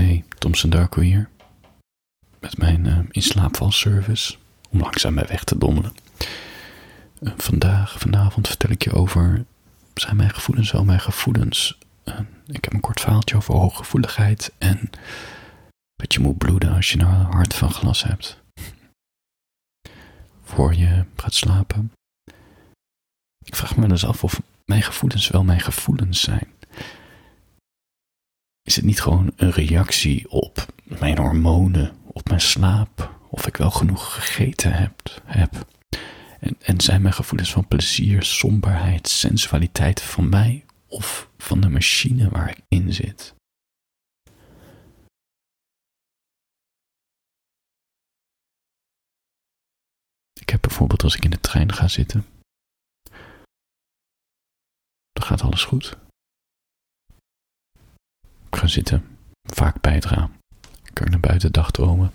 Hey, Thompson Darko hier. Met mijn uh, inslaapvalservice om langzaam bij weg te dommelen. Uh, vandaag, vanavond vertel ik je over, zijn mijn gevoelens wel mijn gevoelens? Uh, ik heb een kort verhaaltje over hooggevoeligheid en dat je moet bloeden als je nou een hart van glas hebt. Voor je gaat slapen. Ik vraag me eens af of mijn gevoelens wel mijn gevoelens zijn. Is het niet gewoon een reactie op mijn hormonen, op mijn slaap, of ik wel genoeg gegeten heb? heb? En, en zijn mijn gevoelens van plezier, somberheid, sensualiteit van mij of van de machine waar ik in zit? Ik heb bijvoorbeeld als ik in de trein ga zitten, dan gaat alles goed. Ik ga zitten, vaak bij het raam. Ik kan naar buiten dagdromen.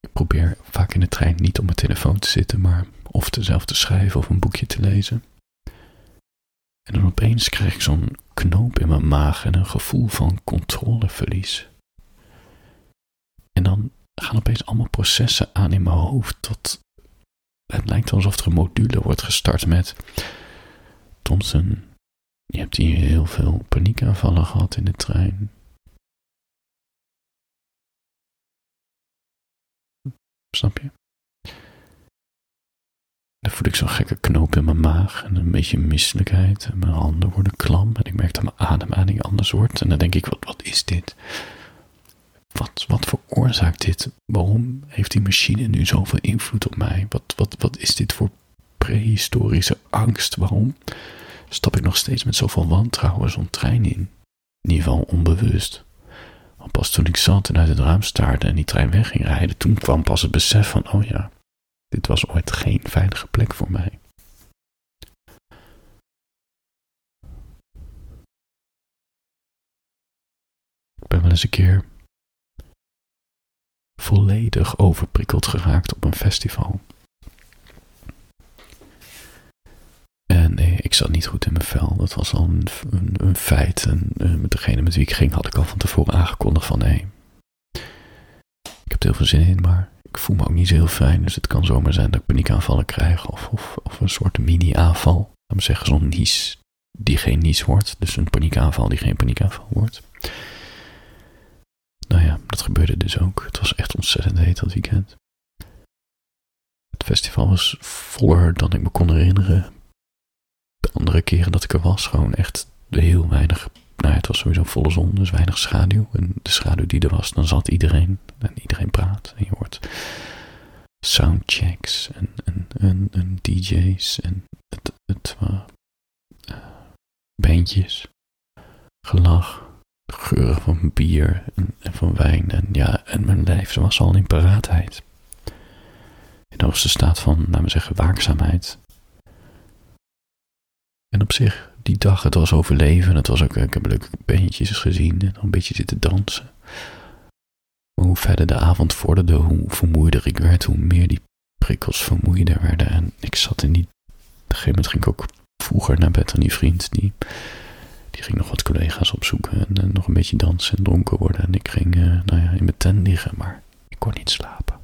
Ik probeer vaak in de trein niet op mijn telefoon te zitten, maar of zelf te schrijven of een boekje te lezen. En dan opeens krijg ik zo'n knoop in mijn maag en een gevoel van controleverlies. En dan gaan opeens allemaal processen aan in mijn hoofd tot het lijkt alsof er een module wordt gestart met Thompson, je hebt hier heel veel paniekaanvallen gehad in de trein. Snap je? Dan voel ik zo'n gekke knoop in mijn maag en een beetje misselijkheid. En mijn handen worden klam en ik merk dat mijn ademhaling anders wordt. En dan denk ik, wat, wat is dit? Wat, wat veroorzaakt dit? Waarom heeft die machine nu zoveel invloed op mij? Wat, wat, wat is dit voor prehistorische angst? Waarom? Stap ik nog steeds met zoveel wantrouwen zo'n trein in. In ieder geval onbewust. Want pas toen ik zat en uit het raam staarde en die trein weg ging rijden, toen kwam pas het besef van, oh ja, dit was ooit geen veilige plek voor mij. Ik ben wel eens een keer volledig overprikkeld geraakt op een festival. Ik zat niet goed in mijn vel. Dat was al een, een, feit. En uh, met degene met wie ik ging had ik al van tevoren aangekondigd van nee. Ik heb er heel veel zin in, maar ik voel me ook niet zo heel fijn. Dus het kan zomaar zijn dat ik paniekaanvallen krijg. Of, of, of een soort mini-aanval. Me zeggen, zo'n nies die geen nies wordt. Dus een paniekaanval die geen paniekaanval wordt. Nou ja, dat gebeurde dus ook. Het was echt ontzettend heet dat weekend. Het festival was voller dan ik me kon herinneren de andere keren dat ik er was, gewoon echt heel weinig. Nou, het was sowieso volle zon, dus weinig schaduw. En de schaduw die er was, dan zat iedereen. En iedereen praat. En je hoort soundchecks en, en, en, en DJ's en het, het uh, bandjes. Gelach. Geuren van bier en, van wijn. En ja, en mijn lijf was al in paraatheid. In de hoogste staat van, laten we zeggen, waakzaamheid. En op zich, die dag, het was overleven. Het was ook, ik heb leuke beentjes gezien en een beetje zitten dansen. Maar hoe verder de avond vorderde, hoe vermoeider ik werd, hoe meer die prikkels vermoeider werden. En ik zat in die, op een gegeven moment ging ik ook vroeger naar bed aan die vriend. Die, die ging nog wat collega's opzoeken en, nog een beetje dansen en dronken worden. En ik ging, uh, nou ja, in mijn tent liggen, maar ik kon niet slapen.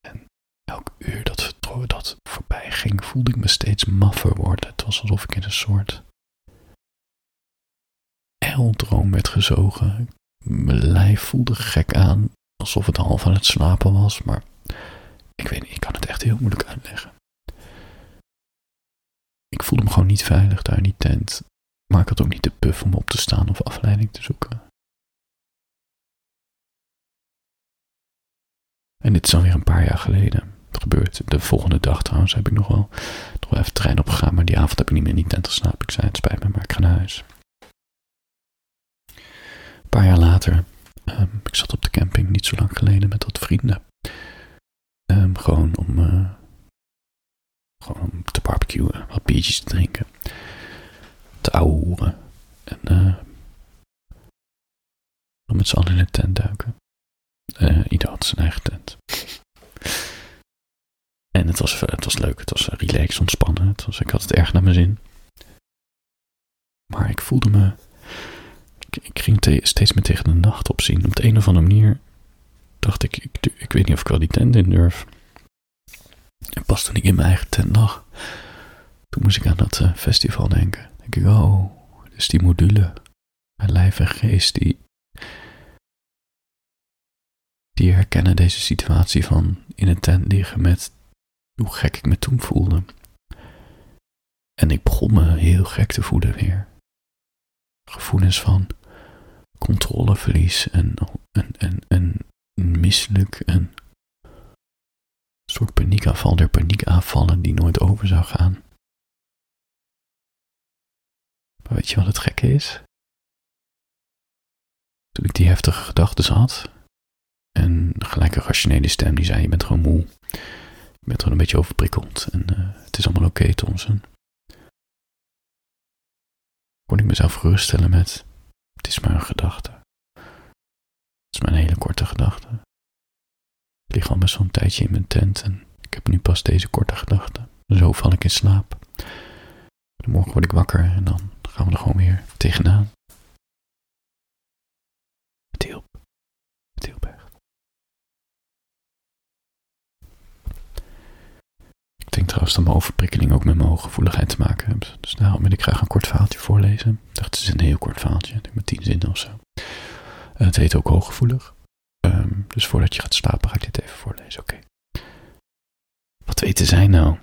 En elk uur dat, dat voorbij ging, voelde ik me steeds maffer worden. Het was alsof ik in een soort eldroom werd gezogen. Mijn lijf voelde gek aan, alsof het half aan het slapen was, maar ik weet niet, ik kan het echt heel moeilijk uitleggen. Ik voelde me gewoon niet veilig daar in die tent, maar ik had ook niet de puff om op te staan of afleiding te zoeken. En dit is alweer een paar jaar geleden gebeurd. De volgende dag trouwens heb ik nog wel, nog wel even trein opgegaan. Maar die avond heb ik niet meer in die tent geslapen. Ik zei het spijt me, maar ik ga naar huis. Een paar jaar later, um, ik zat op de camping niet zo lang geleden met wat vrienden. Um, gewoon om, uh, gewoon te barbecuen, wat biertjes te drinken. Te ouwehoeren. En uh, met z'n allen in de tent duiken. Uh, ieder had zijn eigen tent. En het was, het was leuk, het was relaxed, ontspannen. Het was, ik had het erg naar mijn zin. Maar ik voelde me. Ik, ging steeds meer tegen de nacht opzien. Op de een of andere manier dacht ik, ik, weet niet of ik wel die tent in durf. En pas toen ik in mijn eigen tent lag, toen moest ik aan dat uh, festival denken. Denk ik, oh, dus die module, mijn lijf en geest, die, die herkennen deze situatie van in een tent liggen met hoe gek ik me toen voelde. En ik begon me heel gek te voelen weer. Gevoelens van controleverlies en, en, en, en misselijk en een soort paniekaanval der paniekaanvallen die nooit over zou gaan. Maar weet je wat het gekke is? Toen ik die heftige gedachten had, en gelijk een rationele stem die zei: Je bent gewoon moe. Je bent gewoon een beetje overprikkeld en uh, het is allemaal oké, okay, Thomson. Kon ik mezelf geruststellen met: Het is maar een gedachte. Het is maar een hele korte gedachte. Ik lig al best een tijdje in mijn tent en ik heb nu pas deze korte gedachte. Zo val ik in slaap. morgen word ik wakker en dan gaan we er gewoon weer tegenaan. Het hielp. Het hielp echt. Ik denk trouwens dat mijn overprikkeling ook met mijn hooggevoeligheid te maken heeft. Dus daarom wil ik graag een kort verhaaltje voorlezen. Ik dacht, het is een heel kort verhaaltje. Met tien zinnen of zo. Het heet ook hooggevoelig. Um, dus voordat je gaat slapen ga ik dit even voorlezen, oké. Wat weten zij nou?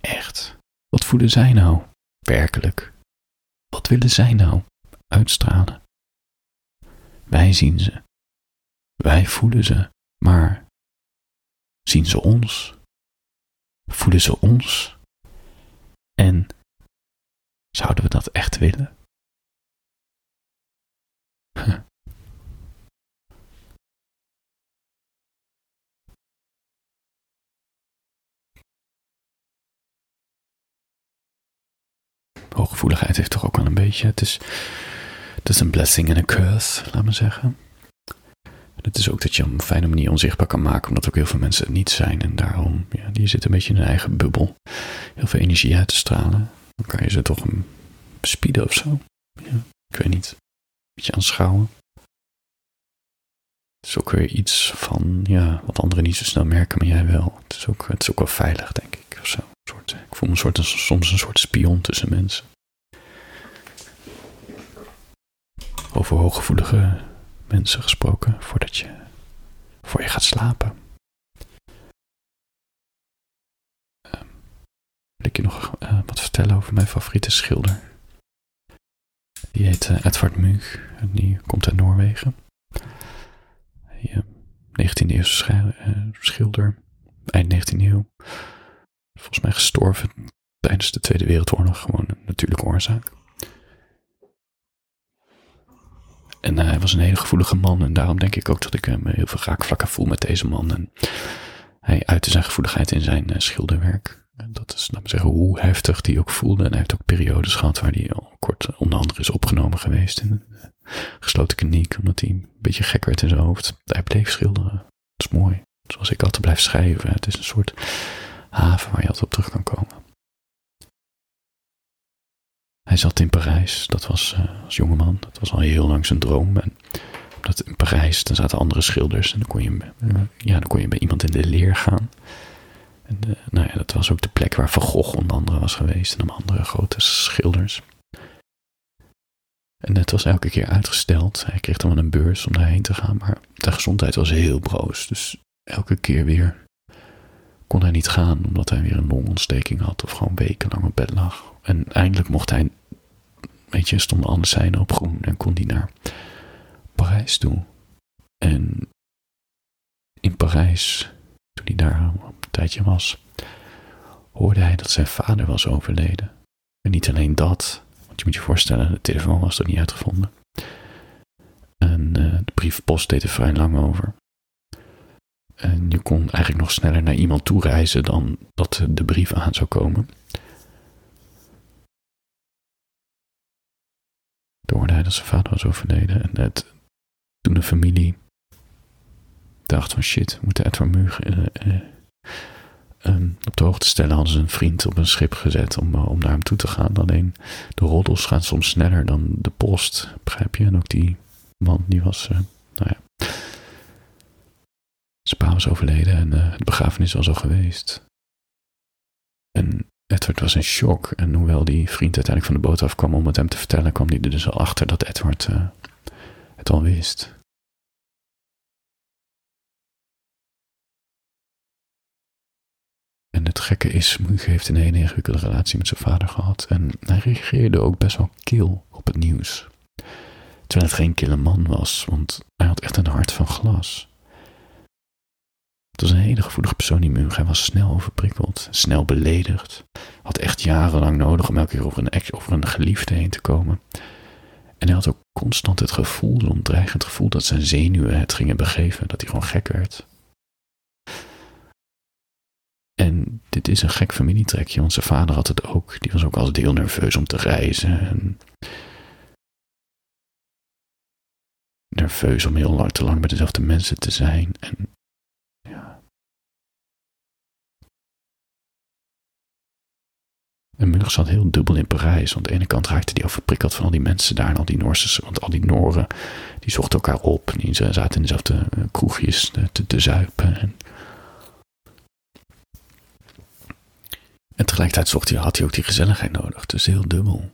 Echt. Wat voelen zij nou? Werkelijk. Wat willen zij nou? Uitstralen. Wij zien ze. Wij voelen ze. Maar zien ze ons? Voelen ze ons? En zouden we dat echt willen? hooggevoeligheid heeft toch ook wel een beetje. Het is, is een blessing en een curse, laat me zeggen. Het is ook dat je op een fijne manier onzichtbaar kan maken, omdat ook heel veel mensen het niet zijn. En daarom, ja, die zitten een beetje in hun eigen bubbel. Heel veel energie uit te stralen. Dan kan je ze toch een bespieden of zo. Ja, ik weet niet. Een beetje aanschouwen. Het is ook weer iets van, ja, wat anderen niet zo snel merken, maar jij wel. Het is ook, het is ook wel veilig, denk ik, of zo. Soort, ik voel me een soort, soms een soort spion tussen mensen. Over hooggevoelige mensen gesproken voordat je, voor je gaat slapen. Uh, wil ik je nog uh, wat vertellen over mijn favoriete schilder. Die heet uh, Edvard Munch en die komt uit Noorwegen. Hij, 19e eeuwse schilder, eind 19e eeuw volgens mij gestorven tijdens de Tweede Wereldoorlog. Gewoon een natuurlijke oorzaak. En uh, hij was een hele gevoelige man. En daarom denk ik ook dat ik me heel veel raakvlakken voel met deze man. En hij uitte zijn gevoeligheid in zijn uh, schilderwerk. En dat is, laten we zeggen, hoe heftig die ook voelde. En hij heeft ook periodes gehad waar hij al kort eh, onder andere is opgenomen geweest. In een gesloten kliniek. Omdat hij een beetje gek werd in zijn hoofd. Hij bleef schilderen. Dat is mooi. Zoals ik altijd blijf schrijven. Het is een soort haven waar je altijd op terug kan komen. Hij zat in Parijs, dat was uh, als jongeman, dat was al heel lang zijn droom. En dat in Parijs, dan zaten andere schilders en dan kon je, ja, dan kon je bij iemand in de leer gaan. En uh, nou ja, dat was ook de plek waar Van Gogh onder andere was geweest en andere grote schilders. En het was elke keer uitgesteld. Hij kreeg dan wel een beurs om daarheen te gaan, maar de gezondheid was heel broos. Dus elke keer weer kon hij niet gaan omdat hij weer een longontsteking had of gewoon wekenlang op bed lag. En eindelijk mocht hij, weet je, stonden alle op groen en kon hij naar Parijs toe. En in Parijs, toen hij daar een tijdje was, hoorde hij dat zijn vader was overleden. En niet alleen dat, want je moet je voorstellen, de telefoon was er niet uitgevonden. En uh, de briefpost deed er vrij lang over. En je kon eigenlijk nog sneller naar iemand toe reizen dan dat de brief aan zou komen. Toen hoorde dat zijn vader was overleden. En het, toen de familie dacht van shit, we moeten Edward Muur uh, uh, um, op de hoogte stellen, hadden ze een vriend op een schip gezet om, uh, om naar hem toe te gaan. Alleen de roddels gaan soms sneller dan de post, begrijp je? En ook die Want die was, nou ja. Zijn pa was overleden en de begrafenis was al geweest. En Edward was in shock. En hoewel die vriend uiteindelijk van de boot afkwam om het hem te vertellen, kwam hij er dus al achter dat Edward uh, het al wist. En het gekke is, Muug heeft een hele ingewikkelde relatie met zijn vader gehad. En hij reageerde ook best wel kil op het nieuws. Terwijl het geen kille man was, want hij had echt een hart van glas. Het was een hele gevoelige persoon, die Muug. Hij was snel overprikkeld, snel beledigd. Had echt jarenlang nodig om elke keer over een, ex, over een geliefde heen te komen. En hij had ook constant het gevoel, zo'n dreigend gevoel, dat zijn zenuwen het gingen begeven. Dat hij gewoon gek werd. En dit is een gek familietrekje, want zijn vader had het ook. Die was ook als deel nerveus om te reizen. En nerveus om heel lang te lang bij dezelfde mensen te zijn. En En Mugg zat heel dubbel in Parijs. Want aan de ene kant raakte hij overprikkeld van al die mensen daar en al die Noorse, want al die Noren, die zochten elkaar op. En die zaten in dezelfde kroegjes te, zuipen. En En tegelijkertijd zocht hij, had hij ook die gezelligheid nodig. Dus heel dubbel.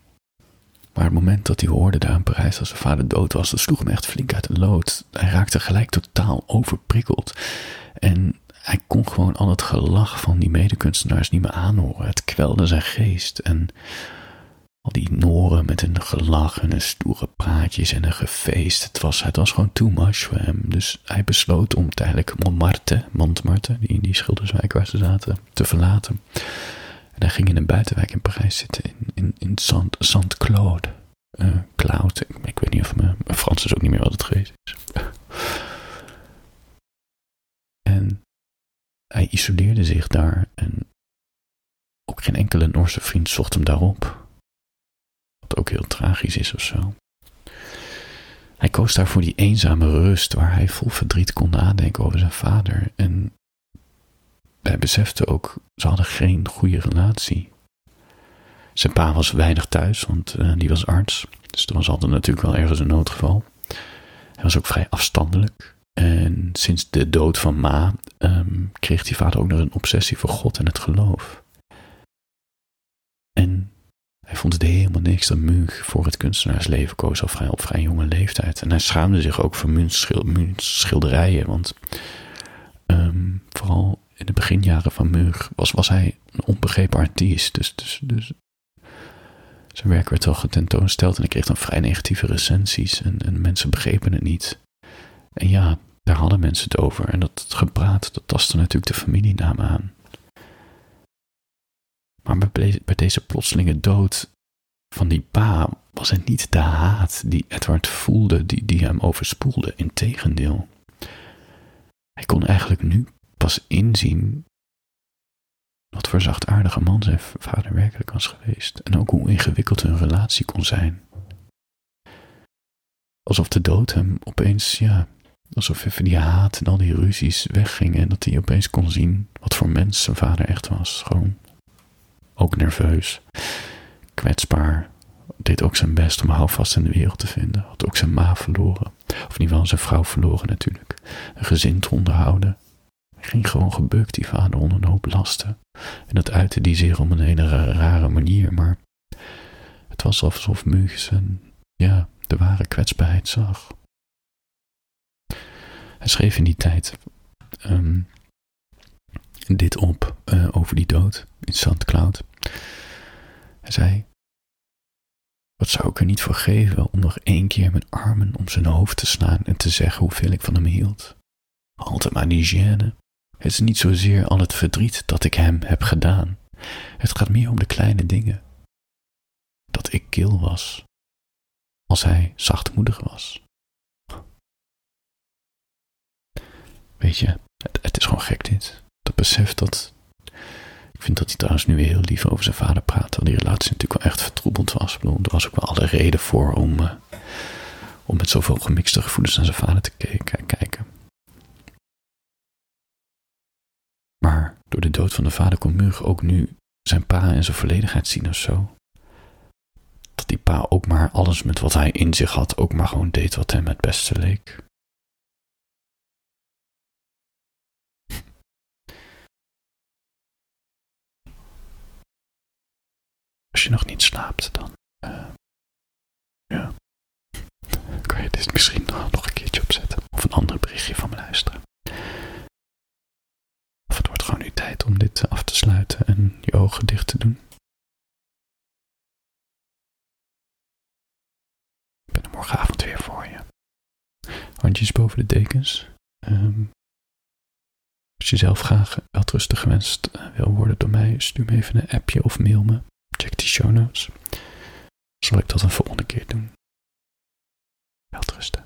Maar het moment dat hij hoorde daar in Parijs dat zijn vader dood was, dat sloeg hem echt flink uit de lood. Hij raakte gelijk totaal overprikkeld. En hij kon gewoon al het gelach van die medekunstenaars niet meer aanhoren. Het kwelde zijn geest. En al die Noren met een gelach en een stoere praatjes en een gefeest. Het was, het was gewoon too much voor hem. Dus hij besloot om tijdelijk Montmartre, Montmartre, die, die schilderswijk waar ze zaten, te verlaten. En hij ging in een buitenwijk in Parijs zitten, in, in, in Saint-Claude. Uh, Cloud, ik, ik, weet niet of mijn, mijn Frans is ook niet meer wat het geweest is. en hij isoleerde zich daar en ook geen enkele Noorse vriend zocht hem daarop. Wat ook heel tragisch is of zo. Hij koos daarvoor die eenzame rust waar hij vol verdriet kon nadenken over zijn vader. En hij besefte ook, ze hadden geen goede relatie. Zijn pa was weinig thuis, want uh, die was arts. Dus er was altijd natuurlijk wel ergens een noodgeval. Hij was ook vrij afstandelijk. En sinds de dood van Ma um, kreeg die vader ook nog een obsessie voor God en het geloof. En hij vond het helemaal niks dat Munch voor het kunstenaarsleven koos al vrij, op vrij jonge leeftijd. En hij schaamde zich ook voor Munch's schilderijen, want um, vooral in de beginjaren van Mug was, was hij een onbegrepen artiest. Dus, dus, dus zijn werk werd wel getentoonsteld en ik kreeg dan vrij negatieve recensies en, en mensen begrepen het niet. En ja, daar hadden mensen het over en dat gepraat, dat tastte natuurlijk de familienaam aan. Maar bij, deze plotselinge dood van die pa was het niet de haat die Edward voelde, die, die hem overspoelde. Integendeel. Hij kon eigenlijk nu pas inzien wat voor zachtaardige man zijn vader werkelijk was geweest. En ook hoe ingewikkeld hun relatie kon zijn. Alsof de dood hem opeens, ja, alsof even die haat en al die ruzies weggingen. En dat hij opeens kon zien wat voor mens zijn vader echt was. Gewoon ook nerveus, kwetsbaar. Deed ook zijn best om houvast in de wereld te vinden. Had ook zijn ma verloren. Of in ieder zijn vrouw verloren natuurlijk. Een gezin te onderhouden ging gewoon gebukt, die vader, onder een hoop lasten. En dat uitte die zich op een hele rare manier, maar het was alsof Mug zijn, ja, de ware kwetsbaarheid zag. Hij schreef in die tijd um, dit op uh, over die dood in St. Cloud. Hij zei: Wat zou ik er niet voor geven om nog één keer mijn armen om zijn hoofd te slaan en te zeggen hoeveel ik van hem hield? Altijd maar die gêne, het is niet zozeer al het verdriet dat ik hem heb gedaan. Het gaat meer om de kleine dingen. Dat ik kil was, als hij zachtmoedig was. Weet je, het, is gewoon gek dit. Dat besef dat. Ik vind dat hij trouwens nu weer heel lief over zijn vader praat. Terwijl die relatie natuurlijk wel echt vertroebeld was. Bedoel, er was ook wel alle reden voor om, uh, om met zoveel gemixte gevoelens naar zijn vader te kijken. Maar door de dood van de vader kon Mug ook nu zijn pa en zijn volledigheid zien of zo. Dat die pa ook maar alles met wat hij in zich had, ook maar gewoon deed wat hem het beste leek. Als je nog niet slaapt, dan uh, ja, kan je dit misschien nog een keertje opzetten. Of een ander berichtje van me luisteren. Of het wordt gewoon nu tijd om dit af te sluiten en je ogen dicht te doen. Ik ben er morgenavond weer voor je. Handjes boven de dekens. Um, als je zelf graag welrustig gewenst eh, wil worden door mij, stuur me even een appje of mail me. Check die show notes. Zal ik dat een volgende keer doen. Welterusten.